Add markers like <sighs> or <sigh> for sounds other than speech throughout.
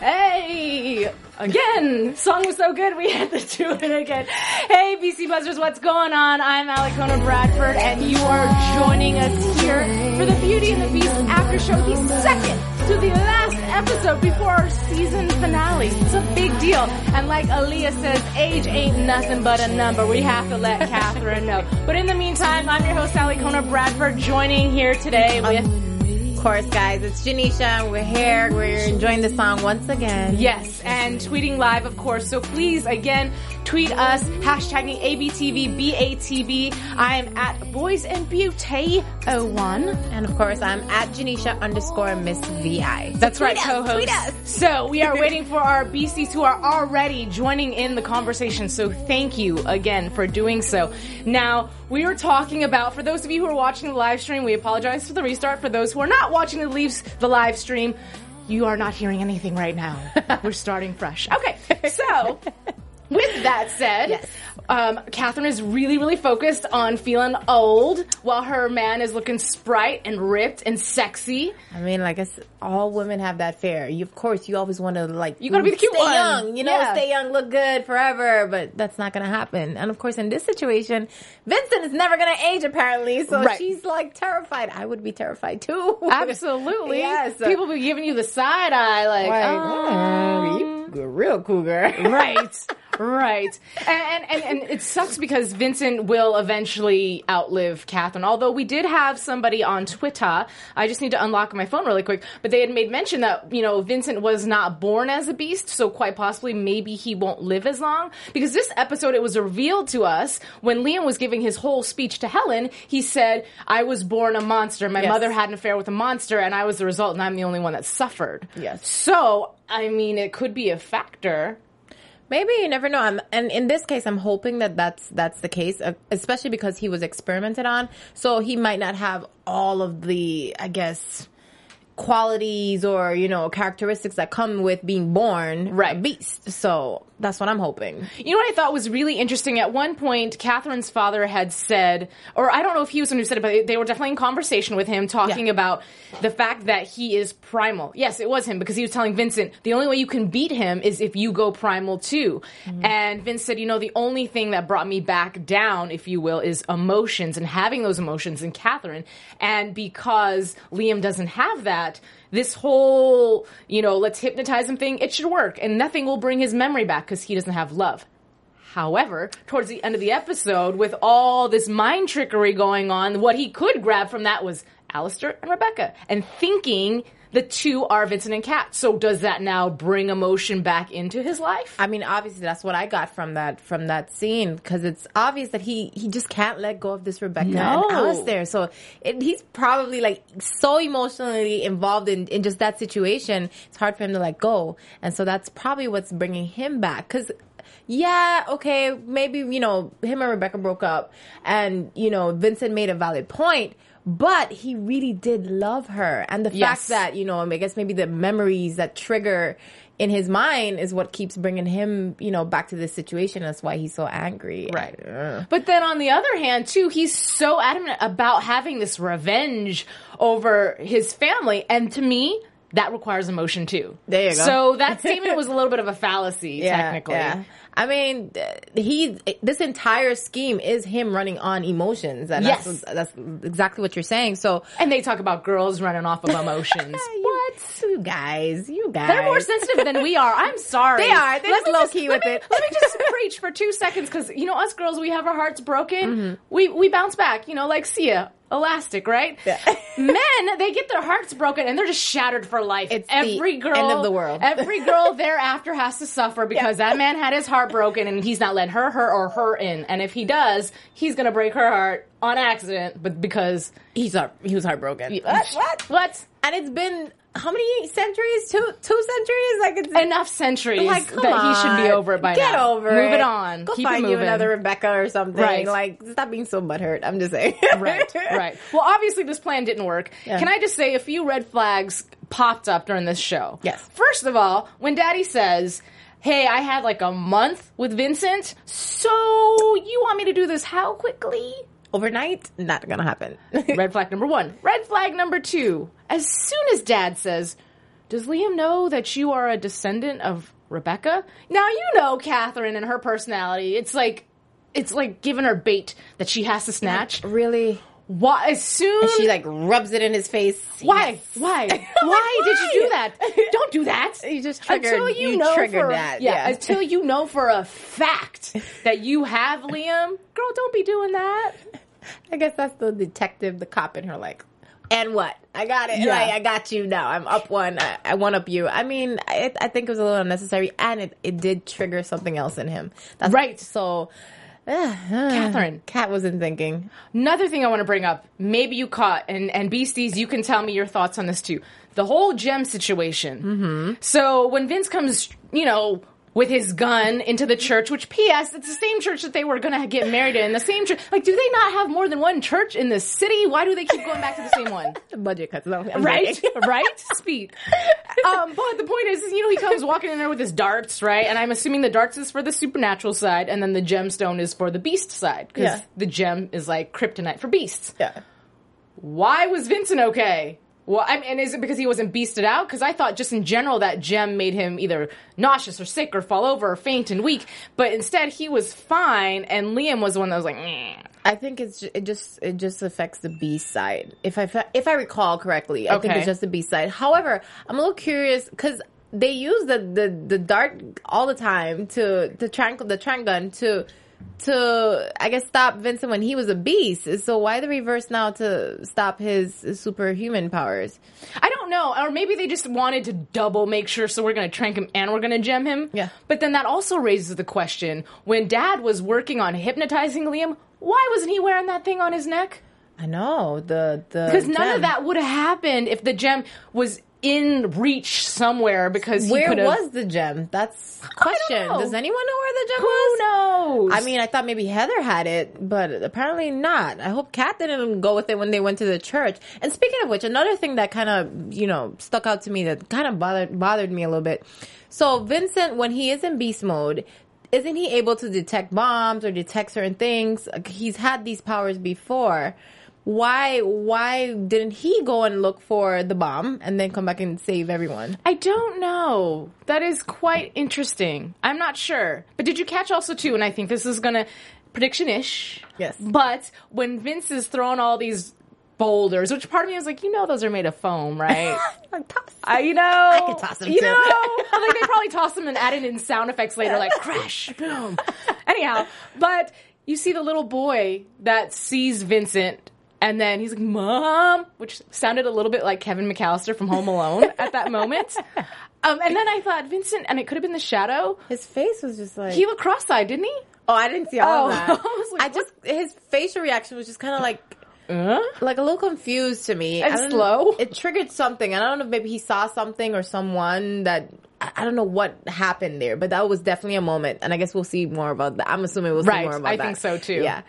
Hey! Again! Song was so good we had to do it again. Hey, BC Buzzers, what's going on? I'm Alicona Bradford, and you are joining us here for the Beauty and the Beast after show, the second to the last episode before our season finale. It's a big deal. And like Aaliyah says, age ain't nothing but a number. We have to let Catherine know. But in the meantime, I'm your host, Alicona Bradford, joining here today with course, guys, it's Janisha. We're here. We're enjoying the song once again. Yes, and tweeting live, of course. So please, again, tweet us, hashtagging ABTVBATB. I am at Boys and Beauty 01. And of course, I'm at Janisha underscore Miss VI. That's right, us, co-host. So we are waiting for our BCs who are already joining in the conversation. So thank you again for doing so. Now, we were talking about, for those of you who are watching the live stream, we apologize for the restart. For those who are not watching the leaves, the live stream, you are not hearing anything right now. <laughs> We're starting fresh. Okay, so with that said, Yes. um, Catherine is really, really focused on feeling old, while her man is looking sprite and ripped and sexy. I mean, like I said, all women have that fear. You, of course, you always want to like You gotta be the cute stay one. young, you know, Yeah. stay young, look good forever. But that's not going to happen. And of course, in this situation, Vincent is never going to age apparently. So Right. she's like terrified. I would be terrified too. Absolutely. <laughs> yes. People be giving you the side eye, like, Like, um, mm, you real cougar. right. <laughs> Right. And, and, and it sucks because Vincent will eventually outlive Catherine. Although we did have somebody on Twitter, I just need to unlock my phone really quick, but they had made mention that, you know, Vincent was not born as a beast, so quite possibly maybe he won't live as long. Because this episode, it was revealed to us when Liam was giving his whole speech to Helen, he said, I was born a monster. My Yes. mother had an affair with a monster and I was the result and I'm the only one that suffered. Yes. So, I mean, it could be a factor. Maybe you never know. I'm, and in this case, I'm hoping that that's that's the case, uh, especially because he was experimented on. So he might not have all of the, I guess, qualities or you know characteristics that come with being born Right. a beast. So that's what I'm hoping. You know what I thought was really interesting? At one point, Catherine's father had said, or I don't know if he was the one who said it, but they were definitely in conversation with him talking Yeah. about the fact that he is primal. Yes, it was him because he was telling Vincent, the only way you can beat him is if you go primal too. Mm-hmm. And Vince said, you know, the only thing that brought me back down, if you will, is emotions and having those emotions in Catherine. And because Liam doesn't have that, this whole, you know, let's hypnotize him thing, it should work. And nothing will bring his memory back because he doesn't have love. However, towards the end of the episode, with all this mind trickery going on, what he could grab from that was Alistair and Rebecca, and thinking the two are Vincent and Kat. So does that now bring emotion back into his life? I mean, obviously, that's what I got from that from that scene because it's obvious that he he just can't let go of this Rebecca No. and Alistair. So it, he's probably like so emotionally involved in in just that situation. It's hard for him to let go, and so that's probably what's bringing him back because. Yeah, okay, maybe, you know, him and Rebecca broke up and, you know, Vincent made a valid point, but he really did love her. And the Yes. fact that, you know, I guess maybe the memories that trigger in his mind is what keeps bringing him, you know, back to this situation. That's why he's so angry. Right. But then on the other hand, too, he's so adamant about having this revenge over his family. And to me, that requires emotion too. There you go. So that statement was a little bit of a fallacy, <laughs> technically. Yeah. I mean, he this entire scheme is him running on emotions, and Yes. that's that's exactly what you're saying. So And they talk about girls running off of emotions. <laughs> You guys, you guys. They're more sensitive than we are. I'm <laughs> sorry. They are. They're Let just low key with me- it. Let me just <laughs> preach for two seconds because you know us girls, we have our hearts broken. Mm-hmm. We we bounce back. You know, like Sia, elastic, right? Yeah. <laughs> Men, they get their hearts broken and they're just shattered for life. It's the every girl, end of the world. Every girl thereafter has to suffer because that man had his heart broken and he's not letting her, her, or her in. And if he does, he's gonna break her heart on accident, but because He's heart, he was heartbroken. What? What? what? And it's been how many centuries? Two two centuries? Like it's Enough centuries like that he should be over it by now. Get now. over Move it. it on. Go Keep find you another Rebecca or something. Right. Like stop being so butthurt. I'm just saying. <laughs> right, right. Well, obviously this plan didn't work. Yeah. Can I just say a few red flags popped up during this show? Yes. First of all, when Daddy says, "Hey, I had like a month with Vincent, so you want me to do this how quickly?" Overnight, not gonna happen. <laughs> Red flag number one. Red flag number two. As soon as Dad says, "Does Liam know that you are a descendant of Rebecca?" Now you know Catherine and her personality. It's like. It's like giving her bait that she has to snatch. really? Why? As soon She like rubs it in his face. Why? Yes. <laughs> Why? Why did you do that? Don't do that. <laughs> You just triggered- until you, you know triggered for, that, Yeah, yeah. until you know for a fact <laughs> that you have Liam. Girl, don't be doing that. I guess that's the detective, the cop in her. Like, and what? I got it. Yeah. Like, I got you now. I'm up one. I, I one up you. I mean, I, I think it was a little unnecessary, and it, it did trigger something else in him. That's Right. So, Catherine. Cat wasn't thinking. Another thing I want to bring up, maybe you caught, and, and Beasties, you can tell me your thoughts on this too. The whole gem situation. Mm-hmm. So when Vince comes, you know, with his gun into the church, which P.S. It's the same church that they were going to get married in. The same church. Like, do they not have more than one church in the city? Why do they keep going back to the same one? The <laughs> budget cuts. No, right? <laughs> right? Speak. <laughs> Um, but the point is, is, you know, he comes walking in there with his darts, right? And I'm assuming the darts is for the supernatural side, and then the gemstone is for the beast side, because Yeah. the gem is like kryptonite for beasts. Yeah. Why was Vincent okay? Well, I mean, and is it because he wasn't beasted out? Because I thought just in general that gem made him either nauseous or sick or fall over or faint and weak. But instead, he was fine, and Liam was the one that was like, Meh. I think it's it just it just affects the B side. If I if I recall correctly, I think it's just the B side. However, I'm a little curious because they use the, the the dart all the time to the trank the trank gun to to I guess stop Vincent when he was a beast. So why the reverse now to stop his, superhuman powers? I don't know, or maybe they just wanted to double make sure. So we're going to trank him and we're going to gem him. Yeah. But then that also raises the question: when Dad was working on hypnotizing Liam, why wasn't he wearing that thing on his neck? I know the the Because none gem. of that would have happened if the gem was in reach somewhere. Because he Where was the gem? That's question. Does anyone know where the gem Who was? Who knows? I mean, I thought maybe Heather had it, but apparently not. I hope Kat didn't go with it when they went to the church. And speaking of which, another thing that kind of, you know, stuck out to me that kind of bothered bothered me a little bit. So Vincent, when he is in beast mode, isn't he able to detect bombs or detect certain things? He's had these powers before. Why why didn't he go and look for the bomb and then come back and save everyone? I don't know. That is quite interesting. I'm not sure. But did you catch also too? And I think this is gonna prediction ish. Yes. But when Vince is throwing all these boulders, which part of me was like, you know, those are made of foam, right? <laughs> I, you know, I could toss them You too. know, <laughs> like they probably toss them and added in sound effects later, like crash, boom. Anyhow, but you see the little boy that sees Vincent. And then he's like, "Mom," which sounded a little bit like Kevin McAllister from Home Alone <laughs> at that moment. Um, and then I thought Vincent, and it could have been the shadow. His face was just like He looked cross-eyed, didn't he? Oh, I didn't see all Oh, of <laughs> that. I was like, I just his facial reaction was just kind of like Uh? like a little confused to me. And I don't- slow. It triggered something. I don't know if maybe he saw something or someone that I I don't know what happened there, but that was definitely a moment. And I guess we'll see more about that. I'm assuming we'll see Right. more about I that. I think so too. Yeah.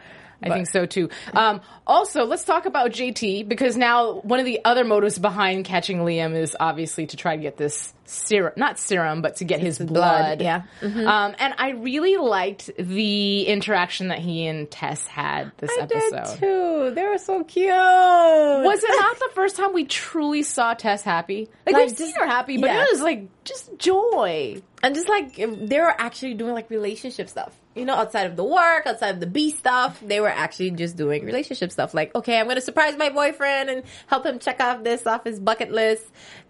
I But- think so too. Um, also, let's talk about JT because now one of the other motives behind catching Liam is obviously to try to get this serum, not serum, but to get his blood. blood, yeah. Mm-hmm. Um, and I really liked the interaction that he and Tess had this I episode. did too. They were so cute. Was it not <laughs> the first time we truly saw Tess happy? Like, Like, we've seen her happy, but yeah. it was like just joy. and just like they were actually doing like relationship stuff you know outside of the work outside of the b stuff they were actually just doing relationship stuff like okay i'm gonna surprise my boyfriend and help him check off this off his bucket list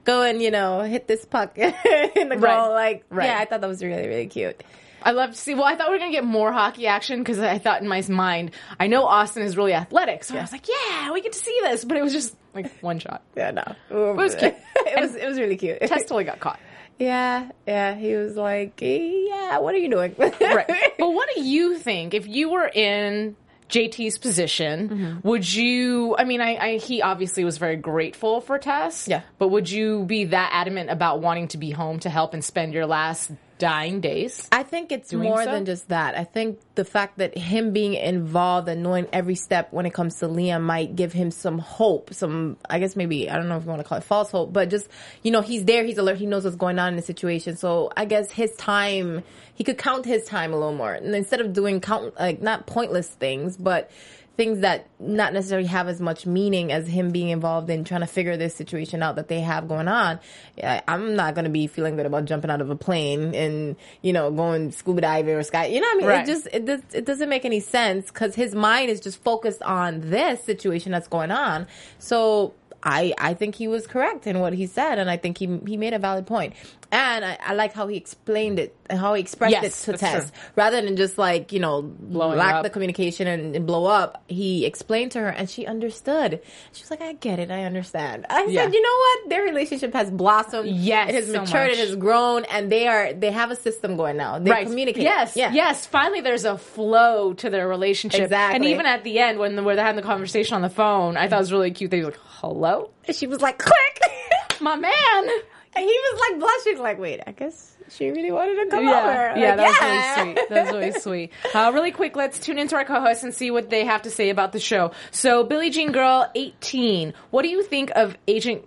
go and you know hit this puck <laughs> in the goal. Like, Right. yeah, I thought that was really really cute. I love to see. Well, I thought we were gonna get more hockey action because I thought in my mind, I know Austin is really athletic, so I was like, yeah, we get to see this. But it was just like one shot. Yeah, no, it was cute. <laughs> it was it was really cute. Tess totally got caught. Yeah, yeah. He was like, yeah, what are you doing? <laughs> Right. but what do you think if you were in JT's position? Mm-hmm. Would you? I mean, I, I he obviously was very grateful for Tess. Yeah. But would you be that adamant about wanting to be home to help and spend your last dying days? I think it's more so? than just that. I think the fact that him being involved and knowing every step when it comes to Liam might give him some hope. Some, I guess maybe, I don't know if you want to call it false hope, but just, you know, he's there, he's alert, he knows what's going on in the situation. So I guess his time, he could count his time a little more. And instead of doing count, like, not pointless things, but things that not necessarily have as much meaning as him being involved in trying to figure this situation out that they have going on. I'm not going to be feeling good about jumping out of a plane and, you know, going scuba diving or sky. You know what I mean? Right. It just, it, does, it doesn't make any sense because his mind is just focused on this situation that's going on. So, I, I think he was correct in what he said, and I think he he made a valid point. And I, I like how he explained it, how he expressed Yes, it to Tess, true. rather than just like you know Blowing lack up. the communication and, and blow up. He explained to her, and she understood. She was like, "I get it, I understand." I Yeah. said, "You know what? Their relationship has blossomed. Yes, it has so matured, much. it has grown, and they are they have a system going now. They communicate. Yes, yeah, yes. Finally, there's a flow to their relationship. Exactly. And even at the end, when the, where they're having the conversation on the phone, I thought it was really cute. They were like, "Hello, And she was like, "Click." <laughs> my man." And he was like blushing, like, wait, I guess she really wanted to come yeah, over. yeah, Like, that was really sweet. That was really <laughs> sweet. Uh, really quick, let's tune into our co-hosts and see what they have to say about the show. So, Billie Jean Girl, eighteen. What do you think of Agent?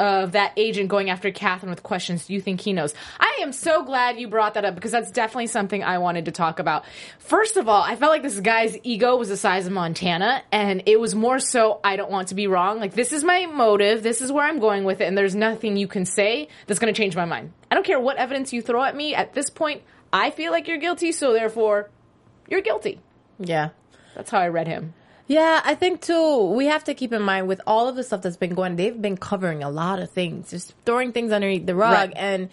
Of that agent going after Catherine with questions, do you think he knows? I am so glad you brought that up because that's definitely something I wanted to talk about. First of all, I felt like this guy's ego was the size of Montana, and it was more so I don't want to be wrong. Like this is my motive, this is where I'm going with it, and there's nothing you can say that's going to change my mind. I don't care what evidence you throw at me. At this point, I feel like you're guilty, so therefore, you're guilty. Yeah. That's how I read him. Yeah, I think too, we have to keep in mind with all of the stuff that's been going, they've been covering a lot of things, just throwing things underneath the rug Right. and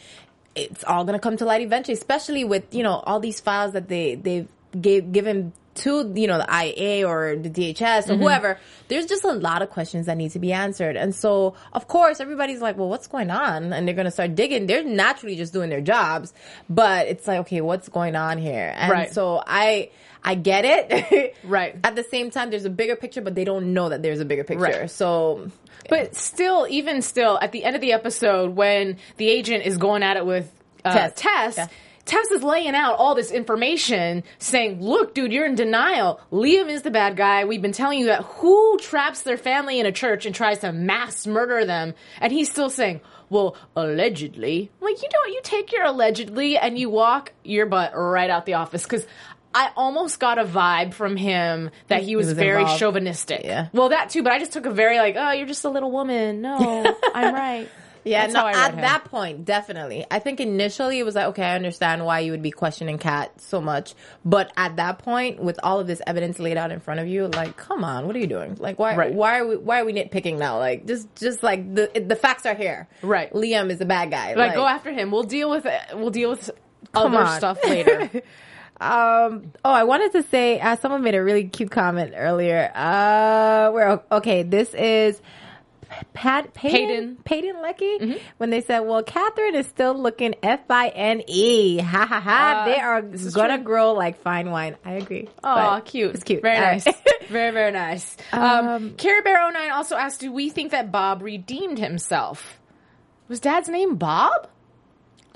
it's all going to come to light eventually, especially with, you know, all these files that they, they've gave, given to, you know, the IA or the DHS or mm-hmm. whoever. There's just a lot of questions that need to be answered. And so, of course, everybody's like, well, what's going on? And they're going to start digging. They're naturally just doing their jobs, but it's like, okay, what's going on here? And Right. so I, I get it. <laughs> Right. At the same time, there's a bigger picture, but they don't know that there's a bigger picture. Right. So, But still, even still, at the end of the episode, when the agent is going at it with uh, Tess. Tess, Yeah. Tess is laying out all this information, saying, "Look, dude, you're in denial. Liam is the bad guy. We've been telling you that. Who traps their family in a church and tries to mass murder them?" And he's still saying. Well, allegedly. Like, you know what? You take your allegedly and you walk your butt right out the office. Cause I almost got a vibe from him that he was, was very involved. chauvinistic. Yeah. Well, that too, but I just took a very like, oh, you're just a little woman. No, <laughs> I'm right. yeah, That's no, at him. that point, definitely. I think initially it was like, okay, I understand why you would be questioning Kat so much. But at that point, with all of this evidence laid out in front of you, like, come on, what are you doing? Like, why, Right. why are we, why are we nitpicking now? Like, just, just like the, the facts are here. Right. Liam is the bad guy. Like, go after him. We'll deal with it. We'll deal with Come other on. stuff later. <laughs> Um. Oh, I wanted to say, uh, someone made a really cute comment earlier. Uh, where okay, this is Pat Peyton Peyton Lecky when they said, "Well, Catherine is still looking F I N E." Ha ha ha! Uh, they are gonna true. grow like fine wine. I agree. Oh, cute. It's cute. Very All nice. right. <laughs> <laughs> very, very nice. Um, Carrie Bear 09 also asked, do we think that Bob redeemed himself? Was dad's name Bob?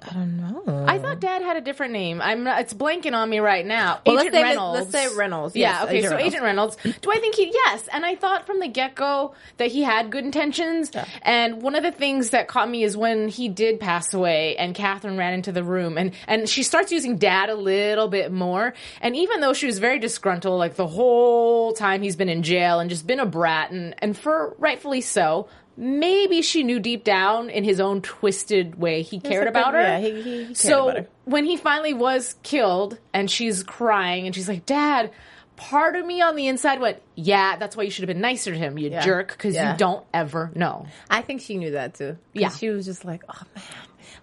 I don't know. I thought Dad had a different name. I'm not, it's blanking on me right now. Well, Agent let's Reynolds. let's say Reynolds. Yeah. Yes, okay. Agent so Reynolds. Agent Reynolds. Do I think he? Yes. And I thought from the get go that he had good intentions. And one of the things that caught me is when he did pass away, and Catherine ran into the room, and and she starts using Dad a little bit more. And even though she was very disgruntled, like the whole time he's been in jail and just been a brat, and and for rightfully so. Maybe she knew deep down in his own twisted way he cared about her. yeah, he- he- he cared so about her. when he finally was killed and she's crying and she's like, Dad, part of me on the inside went, yeah, that's why you should have been nicer to him, you Yeah. jerk, because Yeah. you don't ever know. I think she knew that too. Yeah. she was just like, oh man.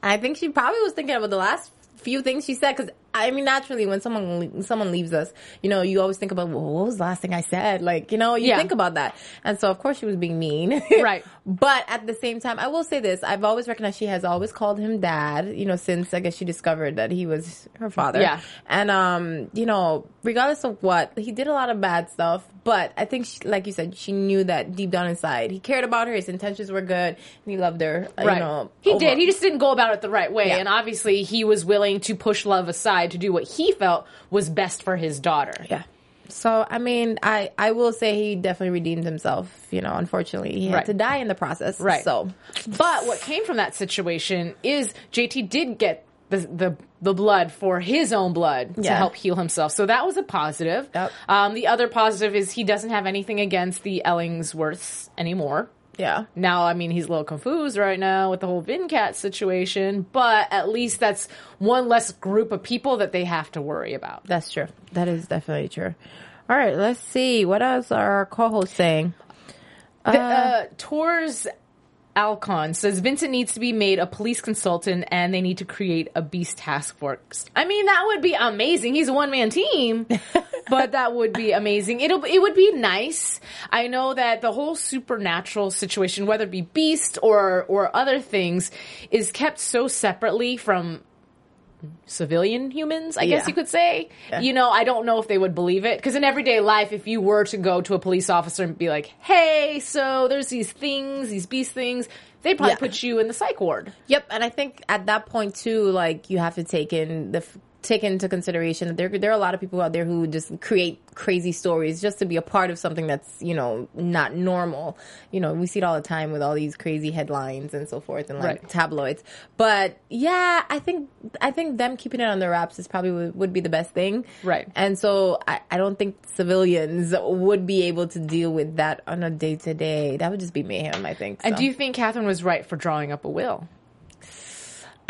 And I think she probably was thinking about the last few things she said because I mean, naturally, when someone someone leaves us, you know, you always think about, well, what was the last thing I said? Like, you know, you Yeah. think about that, and so of course she was being mean, <laughs> Right. But at the same time, I will say this: I've always recognized she has always called him dad. You know, since I guess she discovered that he was her father. Yeah. And um, you know, regardless of what, he did a lot of bad stuff. But I think, she, like you said, she knew that deep down inside, he cared about her. His intentions were good, and he loved her. Right. You know, he did. He just didn't go about it the right way. Yeah. And obviously, he was willing to push love aside to do what he felt was best for his daughter. Yeah. So I mean, I I will say he definitely redeemed himself. You know, unfortunately, he had Right. to die in the process. Right. So But what came from that situation is JT did get the the, the blood for his own blood to help heal himself. So that was a positive. Yep. Um, the other positive is he doesn't have anything against the Ellingsworths anymore. Yeah. Now, I mean, he's a little confused right now with the whole Vincat situation, but at least that's one less group of people that they have to worry about. That's true. That is definitely true. All right, let's see. What else are our co-hosts saying? The, uh, Tours Alcon says Vincent needs to be made a police consultant and they need to create a beast task force. I mean, that would be amazing. He's a one man team, <laughs> but that would be amazing. It'll, it would be nice. I know that the whole supernatural situation, whether it be beast or, or other things, is kept so separately from civilian humans, I guess Yeah. you could say. You know, I don't know if they would believe it. Because in everyday life, if you were to go to a police officer and be like, hey, so there's these things, these beast things, they'd probably Yeah. put you in the psych ward. Yep, and I think at that point too, like you have to take in the f- take into consideration that there there are a lot of people out there who just create crazy stories just to be a part of something that's you know not normal. You know, we see it all the time with all these crazy headlines and so forth and like Right. tabloids. But yeah, I think I think them keeping it on their wraps is probably would, would be the best thing. Right. And so I, I don't think civilians would be able to deal with that on a day to day. That would just be mayhem. I think. And do you think Catherine was right for drawing up a will?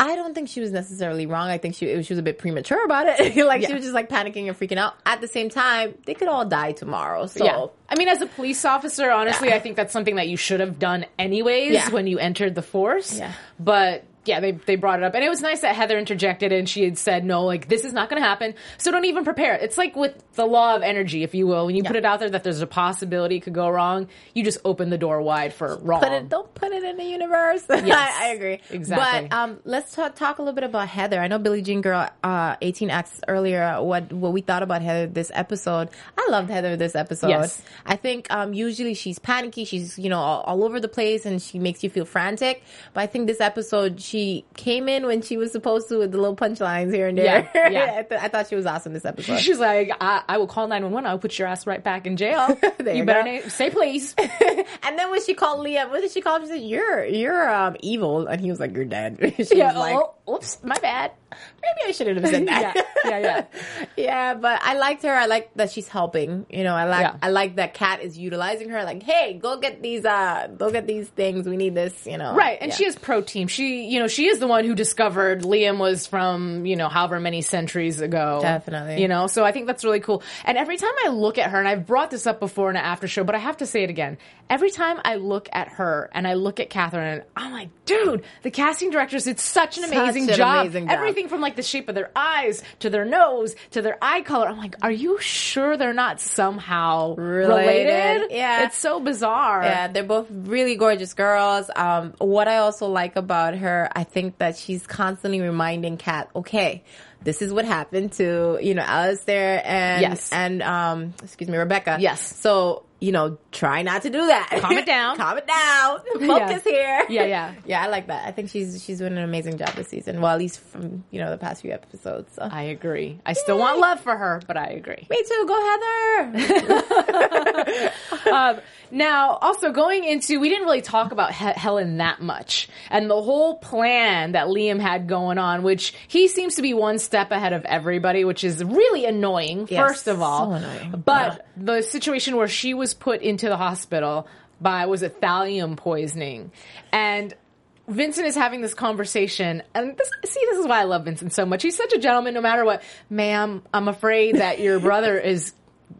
I don't think she was necessarily wrong. I think she she was a bit premature about it. <laughs> like Yeah. she was just like panicking and freaking out. At the same time, they could all die tomorrow. So yeah. I mean, as a police officer, honestly, I think that's something that you should have done anyways Yeah. when you entered the force. Yeah. But yeah, they, they brought it up. And it was nice that Heather interjected and she had said, no, like, this is not going to happen. So don't even prepare. It's like with the law of energy, if you will. When you put it out there that there's a possibility it could go wrong, you just open the door wide for wrong. Put it, don't put it in the universe. <laughs> Yes. I, I agree. Exactly. But um, let's talk, talk a little bit about Heather. I know Billie Jean Girl uh, 18 asked earlier what what we thought about Heather this episode. I loved Heather this episode. Yes. I think um, usually she's panicky. She's you know all, all over the place and she makes you feel frantic. But I think this episode she came in when she was supposed to with the little punchlines here and there. Yeah, yeah. <laughs> I, th- I thought she was awesome this episode. She's like, I, I will call 911. I'll put your ass right back in jail. <laughs> You you better na- say please. <laughs> and then when she called Liam, what did she call him? She said, "You're you're um, evil," and he was like, "You're dead." she yeah. was like, oh, oops, my bad. Maybe I shouldn't have said that. Yeah, yeah, yeah. <laughs> yeah, but I liked her. I like that she's helping. You know, I like Yeah. I like that Kat is utilizing her. Like, hey, go get these uh go get these things. We need this. You know, Right, and Yeah. she is pro team. She, you know, she is the one who discovered Liam was from, you know, however many centuries ago. Definitely. You know, so I think that's really cool. And every time I look at her, and I've brought this up before in an after show, but I have to say it again. Every time I look at her and I look at Catherine, I'm like, dude, the casting directors did such an Such amazing an job. amazing job. Everything from like the shape of their eyes to their nose to their eye color. I'm like, are you sure they're not somehow Related. related? Yeah. It's so bizarre. Yeah, they're both really gorgeous girls. Um, what I also like about her, I think that she's constantly reminding Kat, okay, this is what happened to, you know, Alistair and, Yes. and, um, excuse me, Rebecca. Yes. So, you know, try not to do that. Calm it <laughs> down. Calm it down. <laughs> Focus here. Yeah, yeah. <laughs> Yeah, I like that. I think she's, she's doing an amazing job this season. Well, at least from, you know, the past few episodes. So. I agree. I still want love for her, but I agree. Me too. Go Heather. Um, now, also going into, we didn't really talk about he- Helen that much, and the whole plan that Liam had going on, which he seems to be one step ahead of everybody, which is really annoying. Yes, first of all, so annoying. but the situation where she was put into the hospital by was it thallium poisoning, and. Vincent is having this conversation, and this, see, this is why I love Vincent so much. He's such a gentleman, no matter what. Ma'am, I'm afraid that your brother is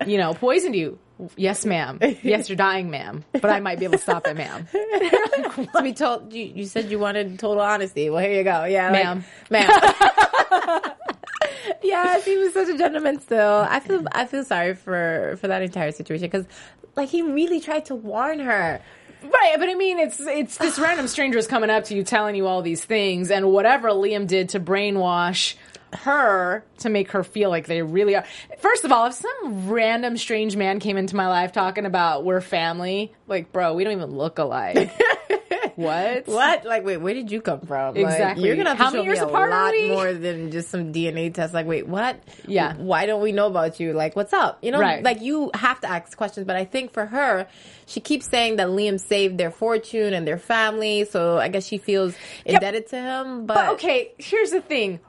you know, poisoned you. Yes, ma'am. Yes, you're dying, ma'am. But I might be able to stop it, ma'am. <laughs> to be told, you, you said you wanted total honesty. Well, here you go. Yeah, like, Ma'am. <laughs> yeah, he was such a gentleman. Still, I feel I feel sorry for for that entire situation because, like, he really tried to warn her. Right, but I mean, it's it's this <sighs> random stranger is coming up to you, telling you all these things, and whatever Liam did to brainwash her to make her feel like they really are. First of all, if some random strange man came into my life talking about we're family, like, bro, we don't even look alike. <laughs> what? What? Like, wait, where did you come from? Like, Exactly. you're gonna have to How show me a apart lot we? more than just some DNA test. Like, wait, what? Yeah. Why don't we know about you? Like, what's up? You know, Right. like you have to ask questions. But I think for her, she keeps saying that Liam saved their fortune and their family. So I guess she feels indebted to him. But, But okay, here's the thing.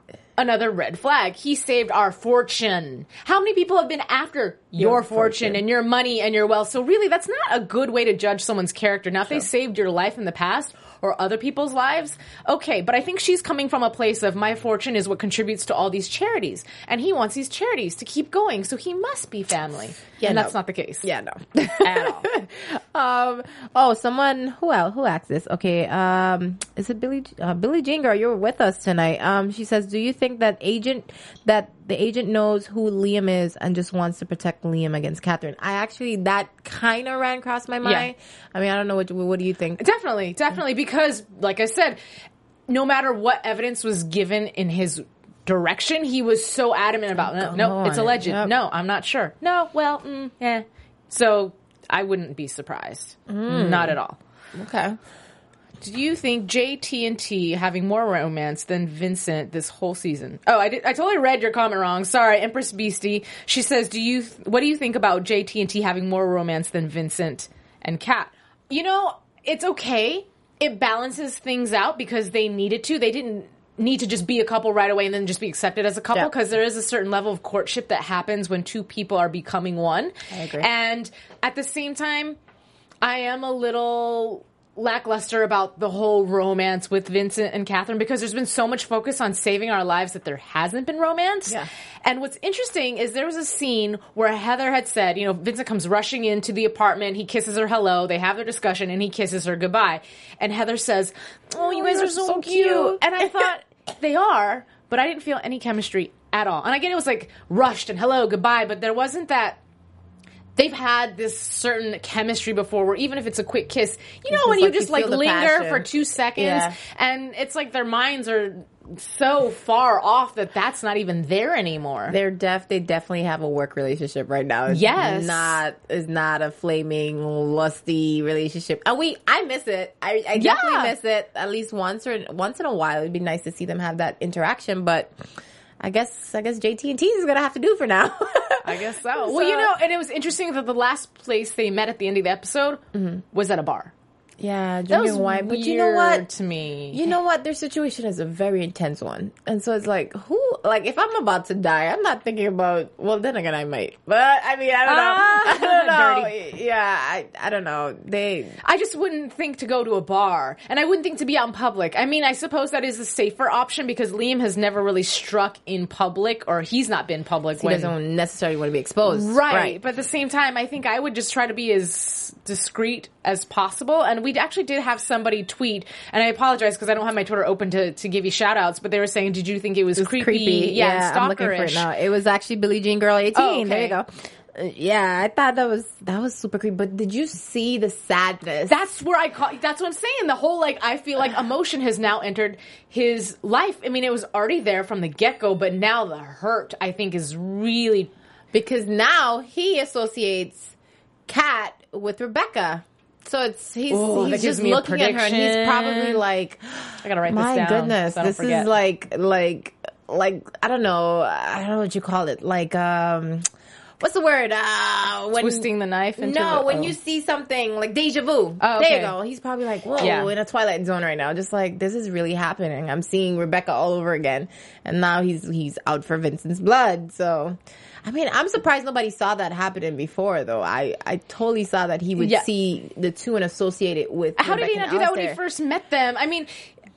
Another red flag. He saved our fortune. How many people have been after your, Your fortune, fortune. and your money and your wealth? So really, that's not a good way to judge someone's character. Now, if they saved your life in the past or other people's lives, okay. But I think she's coming from a place of my fortune is what contributes to all these charities, and he wants these charities to keep going. So he must be family. Yeah, and no. that's not the case. Yeah, no. <laughs> at all. um. Oh, someone who else? Who asked this? Okay. Um. Is it Billy? Uh, Billy Jean girl, you're with us tonight. Um. She says, "Do you think that agent that the agent knows who Liam is and just wants to protect Liam against Catherine?" I actually that kind of ran across my mind. I mean, I don't know what. What do you think? Definitely, definitely, because like I said, no matter what evidence was given in his direction, he was so adamant about no, no, it's a legend. Yep. No, I'm not sure. No, well, mm, yeah. So I wouldn't be surprised. Not at all. Okay. Do you think JT and T having more romance than Vincent this whole season? Oh, I did. I totally read your comment wrong. Sorry, Empress Beastie. She says, "Do you? What do you think about JT and T having more romance than Vincent and Kat?" You know, it's okay. It balances things out because they needed to. They didn't need to just be a couple right away and then just be accepted as a couple Yeah. because there is a certain level of courtship that happens when two people are becoming one. I agree. And at the same time, I am a little lackluster about the whole romance with Vincent and Catherine because there's been so much focus on saving our lives that there hasn't been romance. Yeah. And what's interesting is there was a scene where Heather had said, you know, Vincent comes rushing into the apartment, he kisses her hello, they have their discussion, and he kisses her goodbye. And Heather says, Oh, you Oh, guys you're are so, so cute. cute. And I thought, they are, but I didn't feel any chemistry at all. And again, it was like rushed and hello, goodbye, but there wasn't that they've had this certain chemistry before where even if it's a quick kiss, you know, when you like you just like linger passion. for two seconds Yeah. and it's like their minds are so far off that that's not even there anymore. They're deaf. They definitely have a work relationship right now. It's Yes. not is not a flaming lusty relationship. And we, I miss it. I, I Yeah. definitely miss it. At least once or once in a while, it'd be nice to see them have that interaction. But I guess I guess JT and T is gonna have to do for now. <laughs> I guess so. Well, you know, and it was interesting that the last place they met at the end of the episode mm-hmm. was at a bar. Yeah, drinking wine. But you know what? to me. You know what? Their situation is a very intense one. And so it's like, who, like, if I'm about to die, I'm not thinking about, well, then again, I might. But, I mean, I don't know. Ah, <laughs> I don't <laughs> know. dirty. Yeah, I, I don't know. They, I just wouldn't think to go to a bar, and I wouldn't think to be out in public. I mean, I suppose that is a safer option because Liam has never really struck in public, or he's not been public he when. doesn't necessarily want to be exposed. Right. but at the same time, I think I would just try to be as discreet as possible. And we actually did have somebody tweet, and I apologize because I don't have my Twitter open to, to give you shout outs, but they were saying, Did you think it was, It's creepy? creepy. Yeah, I'm looking for it now. It was actually Billie Jean Girl 18. Oh, There you go. Uh, yeah, I thought that was, that was super creepy. But did you see the sadness? That's where I call. That's what I'm saying. The whole like I feel like emotion has now entered his life. I mean, it was already there from the get go, but now the hurt I think is really because now he associates Kat with Rebecca. So it's he's Oh, that he's just looking at her and he's probably like, I gotta write my this down. My goodness, so I don't this forget. is like like like I don't know, I don't know what you call it, like um. What's the word? Uh, when, Twisting the knife into no, the- when oh. you see something like deja vu. Oh, There you go. He's probably like, whoa, Yeah. in a twilight zone right now. Just like this is really happening. I'm seeing Rebecca all over again, and now he's he's out for Vincent's blood. So, I mean, I'm surprised nobody saw that happening before, though. I I totally saw that he would Yeah. see the two and associate it with. How did he not do that when he first met them? I mean,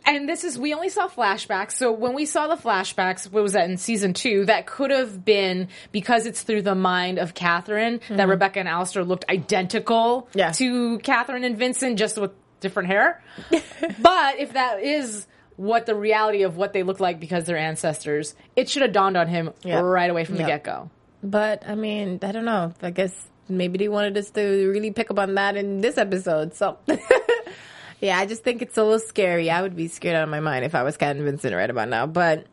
and this is we only saw flashbacks. So when we saw the flashbacks, what was that in season two? That could have been because it's through the mind of Catherine that mm-hmm. Rebecca and Alistair looked identical Yeah. to Catherine and Vincent, just with different hair. <laughs> but if that is what the reality of what they look like because they're ancestors, it should have dawned on him Yeah. right away from the get go. But I mean, I don't know. I guess maybe they wanted us to really pick up on that in this episode. So, <laughs> yeah, I just think it's a little scary. I would be scared out of my mind if I was Cat and Vincent right about now. But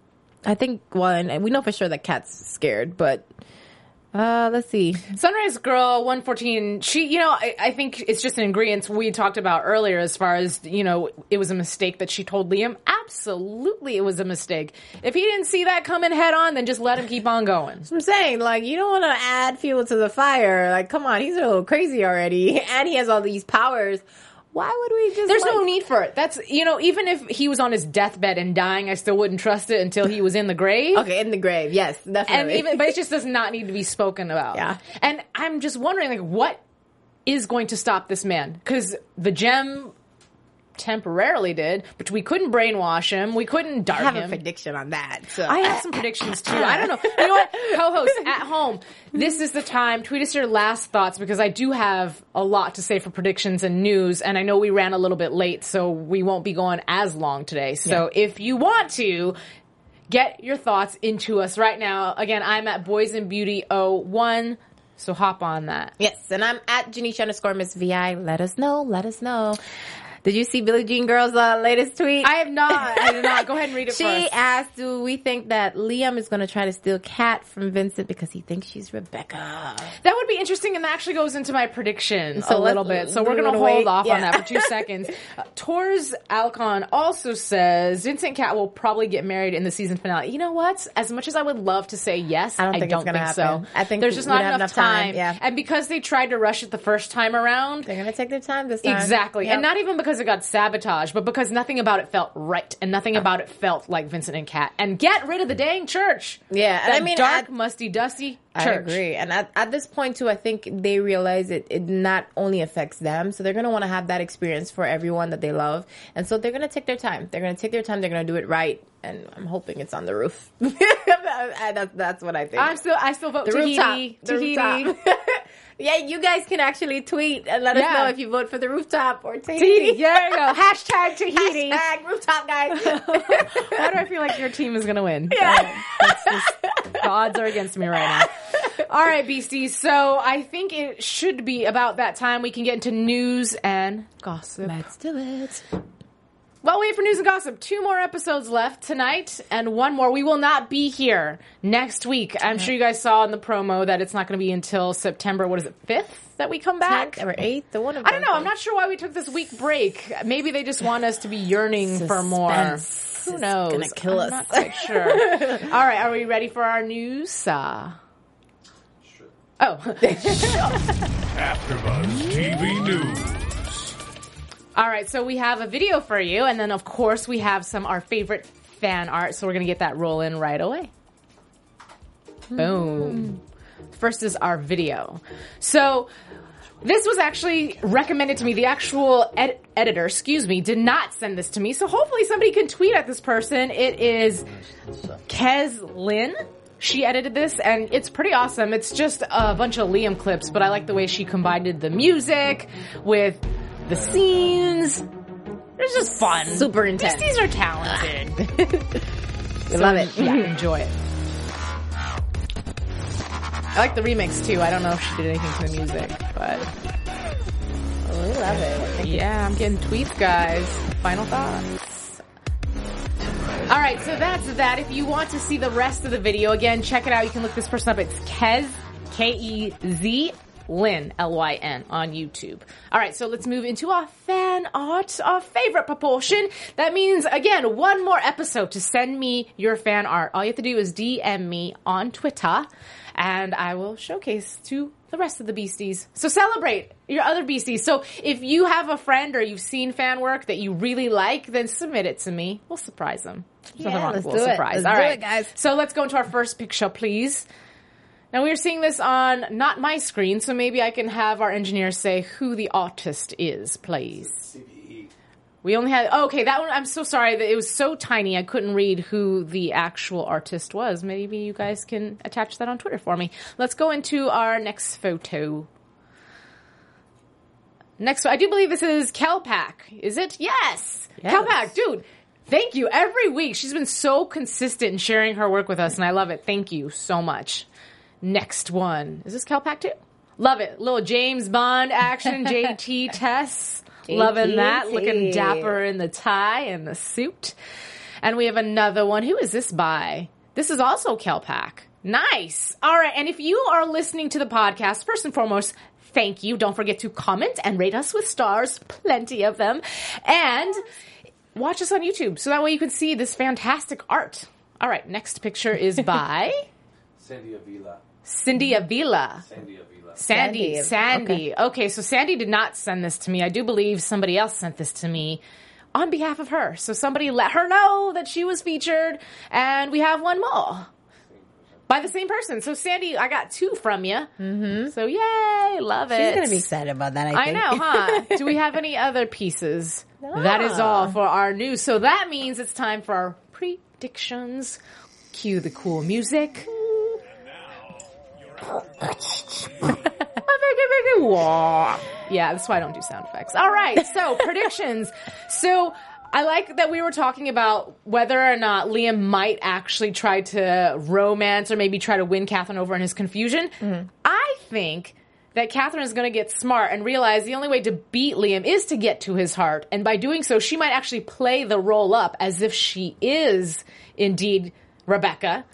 I think, well, and we know for sure that Cat's scared. But uh, let's see. Sunrise Girl 114, she, you know, I, I think it's just an ingredient we talked about earlier as far as, you know, it was a mistake that she told Liam. Absolutely, it was a mistake. If he didn't see that coming head on, then just let him keep on going. I'm saying, like, you don't want to add fuel to the fire. Like, come on, he's a little crazy already, <laughs> and he has all these powers. Why would we just? There's no need for it. That's, you know, even if he was on his deathbed and dying, I still wouldn't trust it until he was in the grave. Okay, in the grave, yes, And definitely. even, but it just does not need to be spoken about. Yeah. And I'm just wondering, like, what is going to stop this man? Because the gem temporarily did, but we couldn't brainwash him. We couldn't I dart have a him. prediction on that. So I have some predictions too. I don't know. <laughs> You know what? Co-host at home. This is the time. Tweet us your last thoughts because I do have a lot to say for predictions and news, and I know we ran a little bit late, so we won't be going as long today. So if you want to. Get your thoughts into us right now. Again, I'm at Boys and Beauty 01, so hop on that. Yes, and I'm at Janisha underscore Miss Vi. Let us know. Let us know. Did you see Billie Jean Girl's uh, latest tweet? I have not. I did not. Go ahead and read it <laughs> she first. asked, "Do we think that Liam is going to try to steal Kat from Vincent because he thinks she's Rebecca?" That would be interesting, and that actually goes into my prediction So a little bit. So we're going to hold wait? off on that for two <laughs> seconds. Uh, Tors Alcon also says Vincent Cat will probably get married in the season finale. You know what? As much as I would love to say yes, I don't think it's gonna so. happen. I think there's just not enough, enough time, time. yeah. and because they tried to rush it the first time around. They're going to take their time this time. Exactly. Yep. And not even because it got sabotaged, but because nothing about it felt right and nothing ah. about it felt like Vincent and Kat. And get rid of the dang church. Yeah, and That I mean, dark, at- musty, dusty I agree. And at, at this point, too, I think they realize it, it not only affects them, so they're to want to have that experience for everyone that they love. And so they're to take their time. They're to take their time. They're to do it right. And I'm hoping it's on the roof. <laughs> that's, that's what I think. I'm still, I still vote the Tahiti. rooftop. The Tahiti. rooftop. <laughs> yeah, you guys can actually tweet and let us know if you vote for the rooftop or Tahiti. Tahiti. There you go. <laughs> Hashtag Tahiti. Hashtag rooftop, guys. <laughs> Why do I feel like your team is going to win? Yeah. That's just, the odds are against me right now. <laughs> All right, beasties. So I think it should be about that time we can get into news and gossip. Let's do it. Well, wait for news and gossip. Two more episodes left tonight, and one more. We will not be here next week. I'm sure you guys saw in the promo that it's not going to be until September. What is it, fifth that we come back? Or eighth, the one of I don't know. I'm not sure why we took this week break. Maybe they just want us to be yearning for more. Suspense Who is knows? gonna kill I'm us. Not quite sure. <laughs> All right, are we ready for our news? Uh, oh, <laughs> AfterBuzz TV News. All right. So we have a video for you, and then of course we have some our favorite fan art. So we're gonna get that rolling right away. Boom. First is our video. So this was actually recommended to me. The actual ed- editor, excuse me, did not send this to me. So hopefully somebody can tweet at this person. It is Kez Lyn. She edited this and it's pretty awesome. It's just a bunch of Liam clips, but I like the way she combined the music with the scenes. It's just fun. Super intense. These are talented. <laughs> We love it. Yeah, enjoy it. I like the remix too. I don't know if she did anything to the music, but We love it. yeah, I'm getting tweets, guys. Final thoughts. All right, so that's that. If you want to see the rest of the video, again, check it out. You can look this person up. It's Kez, K-E-Z, Lynn, L-Y-N, on YouTube. All right, so let's move into our fan art, our favorite proportion. That means, again, one more episode to send me your fan art. All you have to do is DM me on Twitter, and I will showcase to the rest of the beasties. So celebrate your other beasties. So if you have a friend or you've seen fan work that you really like, then submit it to me. We'll surprise them. There's Yeah, let's do it. surprise. Let's All do right, it, guys. So let's go into our first picture, please. Now we are seeing this on not my screen, so maybe I can have our engineer say who the artist is, please. We only had oh, okay. That one. I'm so sorry that it was so tiny. I couldn't read who the actual artist was. Maybe you guys can attach that on Twitter for me. Let's go into our next photo. Next, I do believe this is Kelpak. Is it? Yes. Yes. Dude. Thank you. Every week, she's been so consistent in sharing her work with us, and I love it. Thank you so much. Next one. Is this Kelpak too? Love it. Little James Bond action, <laughs> JT Tess. Loving that. Looking dapper in the tie and the suit. And we have another one. Who is this by? This is also Kelpak. Nice. All right. And if you are listening to the podcast, first and foremost, thank you. Don't forget to comment and rate us with stars, plenty of them. And watch us on YouTube so that way you can see this fantastic art. All right. Next picture is <laughs> by Sandy Avila. Cindy Avila. Sandy Avila. Sandy, Sandy, Sandy. Okay. so Sandy did not send this to me. I do believe somebody else sent this to me on behalf of her. So somebody let her know that she was featured, and we have one more by the same person. So Sandy, I got two from you. Mm-hmm. So yay, love it. She's gonna be excited about that. I I think. know, huh? <laughs> Do we have any other pieces? No. That is all for our news. So that means it's time for our predictions. Cue the cool music. <laughs> Yeah, that's why I don't do sound effects. All right, so <laughs> predictions. So I like that we were talking about whether or not Liam might actually try to romance or maybe try to win Catherine over in his confusion. Mm-hmm. I think that Catherine is going to get smart and realize the only way to beat Liam is to get to his heart. And by doing so, she might actually play the role up as if she is indeed Rebecca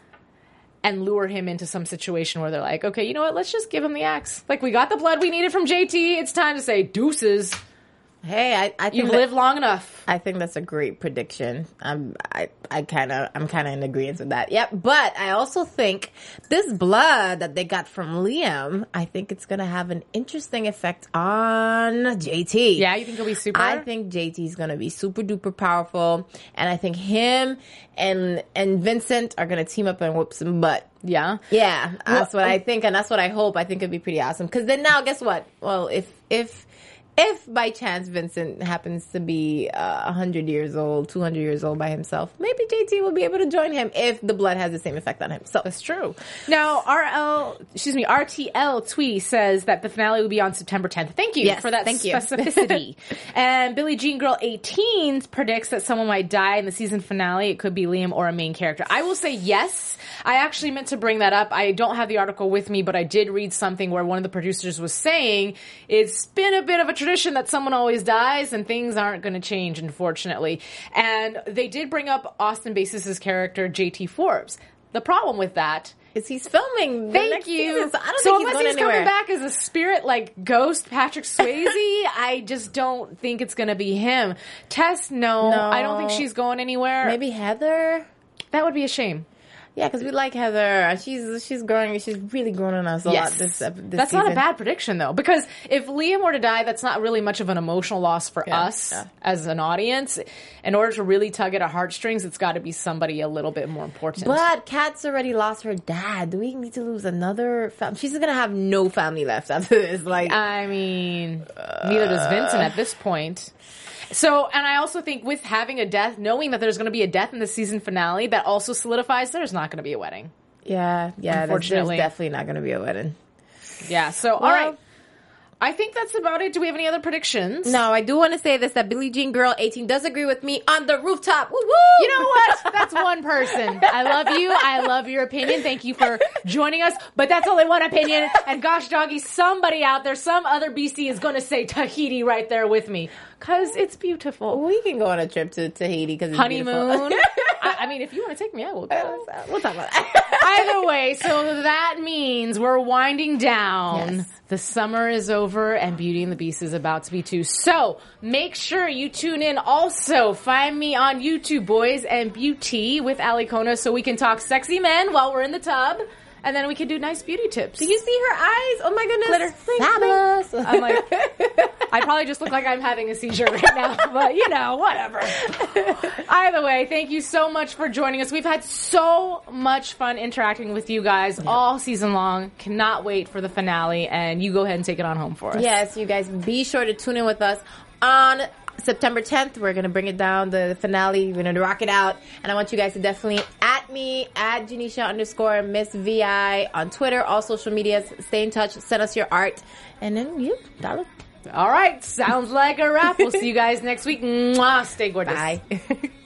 and lure him into some situation where they're like, okay, you know what? Let's just give him the axe. Like, we got the blood we needed from JT. It's time to say deuces. Hey, I, I think You've that- lived long enough. I think that's a great prediction. I'm I I kind of I'm kind of in agreement with that. Yep, but I also think this blood that they got from Liam, I think it's going to have an interesting effect on JT. Yeah, you think he'll be super? I think JT's going to be super duper powerful, and I think him and and Vincent are going to team up and whoop some butt. Yeah. Yeah, that's Well, what I um, think, and that's what I hope. I think it'd be pretty awesome. Because then now, guess what? Well, if if if by chance Vincent happens to be uh, hundred years old, two hundred years old by himself, maybe JT will be able to join him if the blood has the same effect on him. So That's true. Now, RL, excuse me, RTL Twee says that the finale will be on September 10th. Thank you Yes, for that thank you. specificity. <laughs> and Billie Jean Girl 18 predicts that someone might die in the season finale. It could be Liam or a main character. I will say yes. I actually meant to bring that up. I don't have the article with me, but I did read something where one of the producers was saying it's been a bit of a tradition that someone always dies and things aren't going to change, unfortunately. And they did bring up Austin Basis' character, JT Forbes. The problem with that is he's filming? The Thank next you. season, so I don't so think he's unless going he's anywhere. coming back as a spirit like ghost Patrick Swayze, <laughs> I just don't think it's going to be him. Tess, no, No. I don't think she's going anywhere. Maybe Heather. that would be a shame. Yeah, because we like Heather. and She's she's growing. She's really grown on us a lot this, this that's not a bad prediction though, because if Liam were to die, that's not really much of an emotional loss for Yeah, us yeah. as an audience. In order to really tug at our heartstrings, it's got to be somebody a little bit more important. But Kat's already lost her dad. Do we need to lose another family? She's gonna have no family left after this. Like, I mean, neither does Vincent at this point. So, and I also think with having a death, knowing that there's going to be a death in the season finale, that also solidifies there's not going to be a wedding. yeah, yeah. There's, there's Unfortunately. definitely not gonna be a wedding. Yeah. So, all Well- right. I think that's about it. Do we have any other predictions? No, I do want to say this: that Billie Jean Girl 18 does agree with me on the rooftop. Woo woo! You know what? That's one person. I love you. I love your opinion. Thank you for joining us. But that's only one opinion. And gosh, doggy, somebody out there, some other BC is going to say Tahiti right there with me. Cause it's beautiful. we can go on a trip to Tahiti because it's Honeymoon. <laughs> I, I mean, if you want to take me, I will. go. we'll talk about that. <laughs> Either way, so that means we're winding down. Yes. The summer is over and Beauty and the Beast is about to be too. So make sure you tune in. Also, find me on YouTube, Boys and Beauty with Ali Kona, so we can talk sexy men while we're in the tub. And then we can do nice beauty tips. Do you see her eyes? Oh my goodness! Glitter. Fabulous. I'm like, <laughs> I probably just look like I'm having a seizure right now, <laughs> but you know, whatever. <laughs> Either way, thank you so much for joining us. We've had so much fun interacting with you guys all season long. Cannot wait for the finale, and you go ahead and take it on home for us. Yes, you guys be sure to tune in with us on September 10th, we're gonna bring it down the finale. We're gonna rock it out, and I want you guys to definitely at me at Janisha underscore Miss Vi on Twitter, all social medias. Stay in touch. Send us your art, and then you, dollar. All right, sounds like a wrap. We'll see you guys next week. Mwah, stay gorgeous. Bye. <laughs>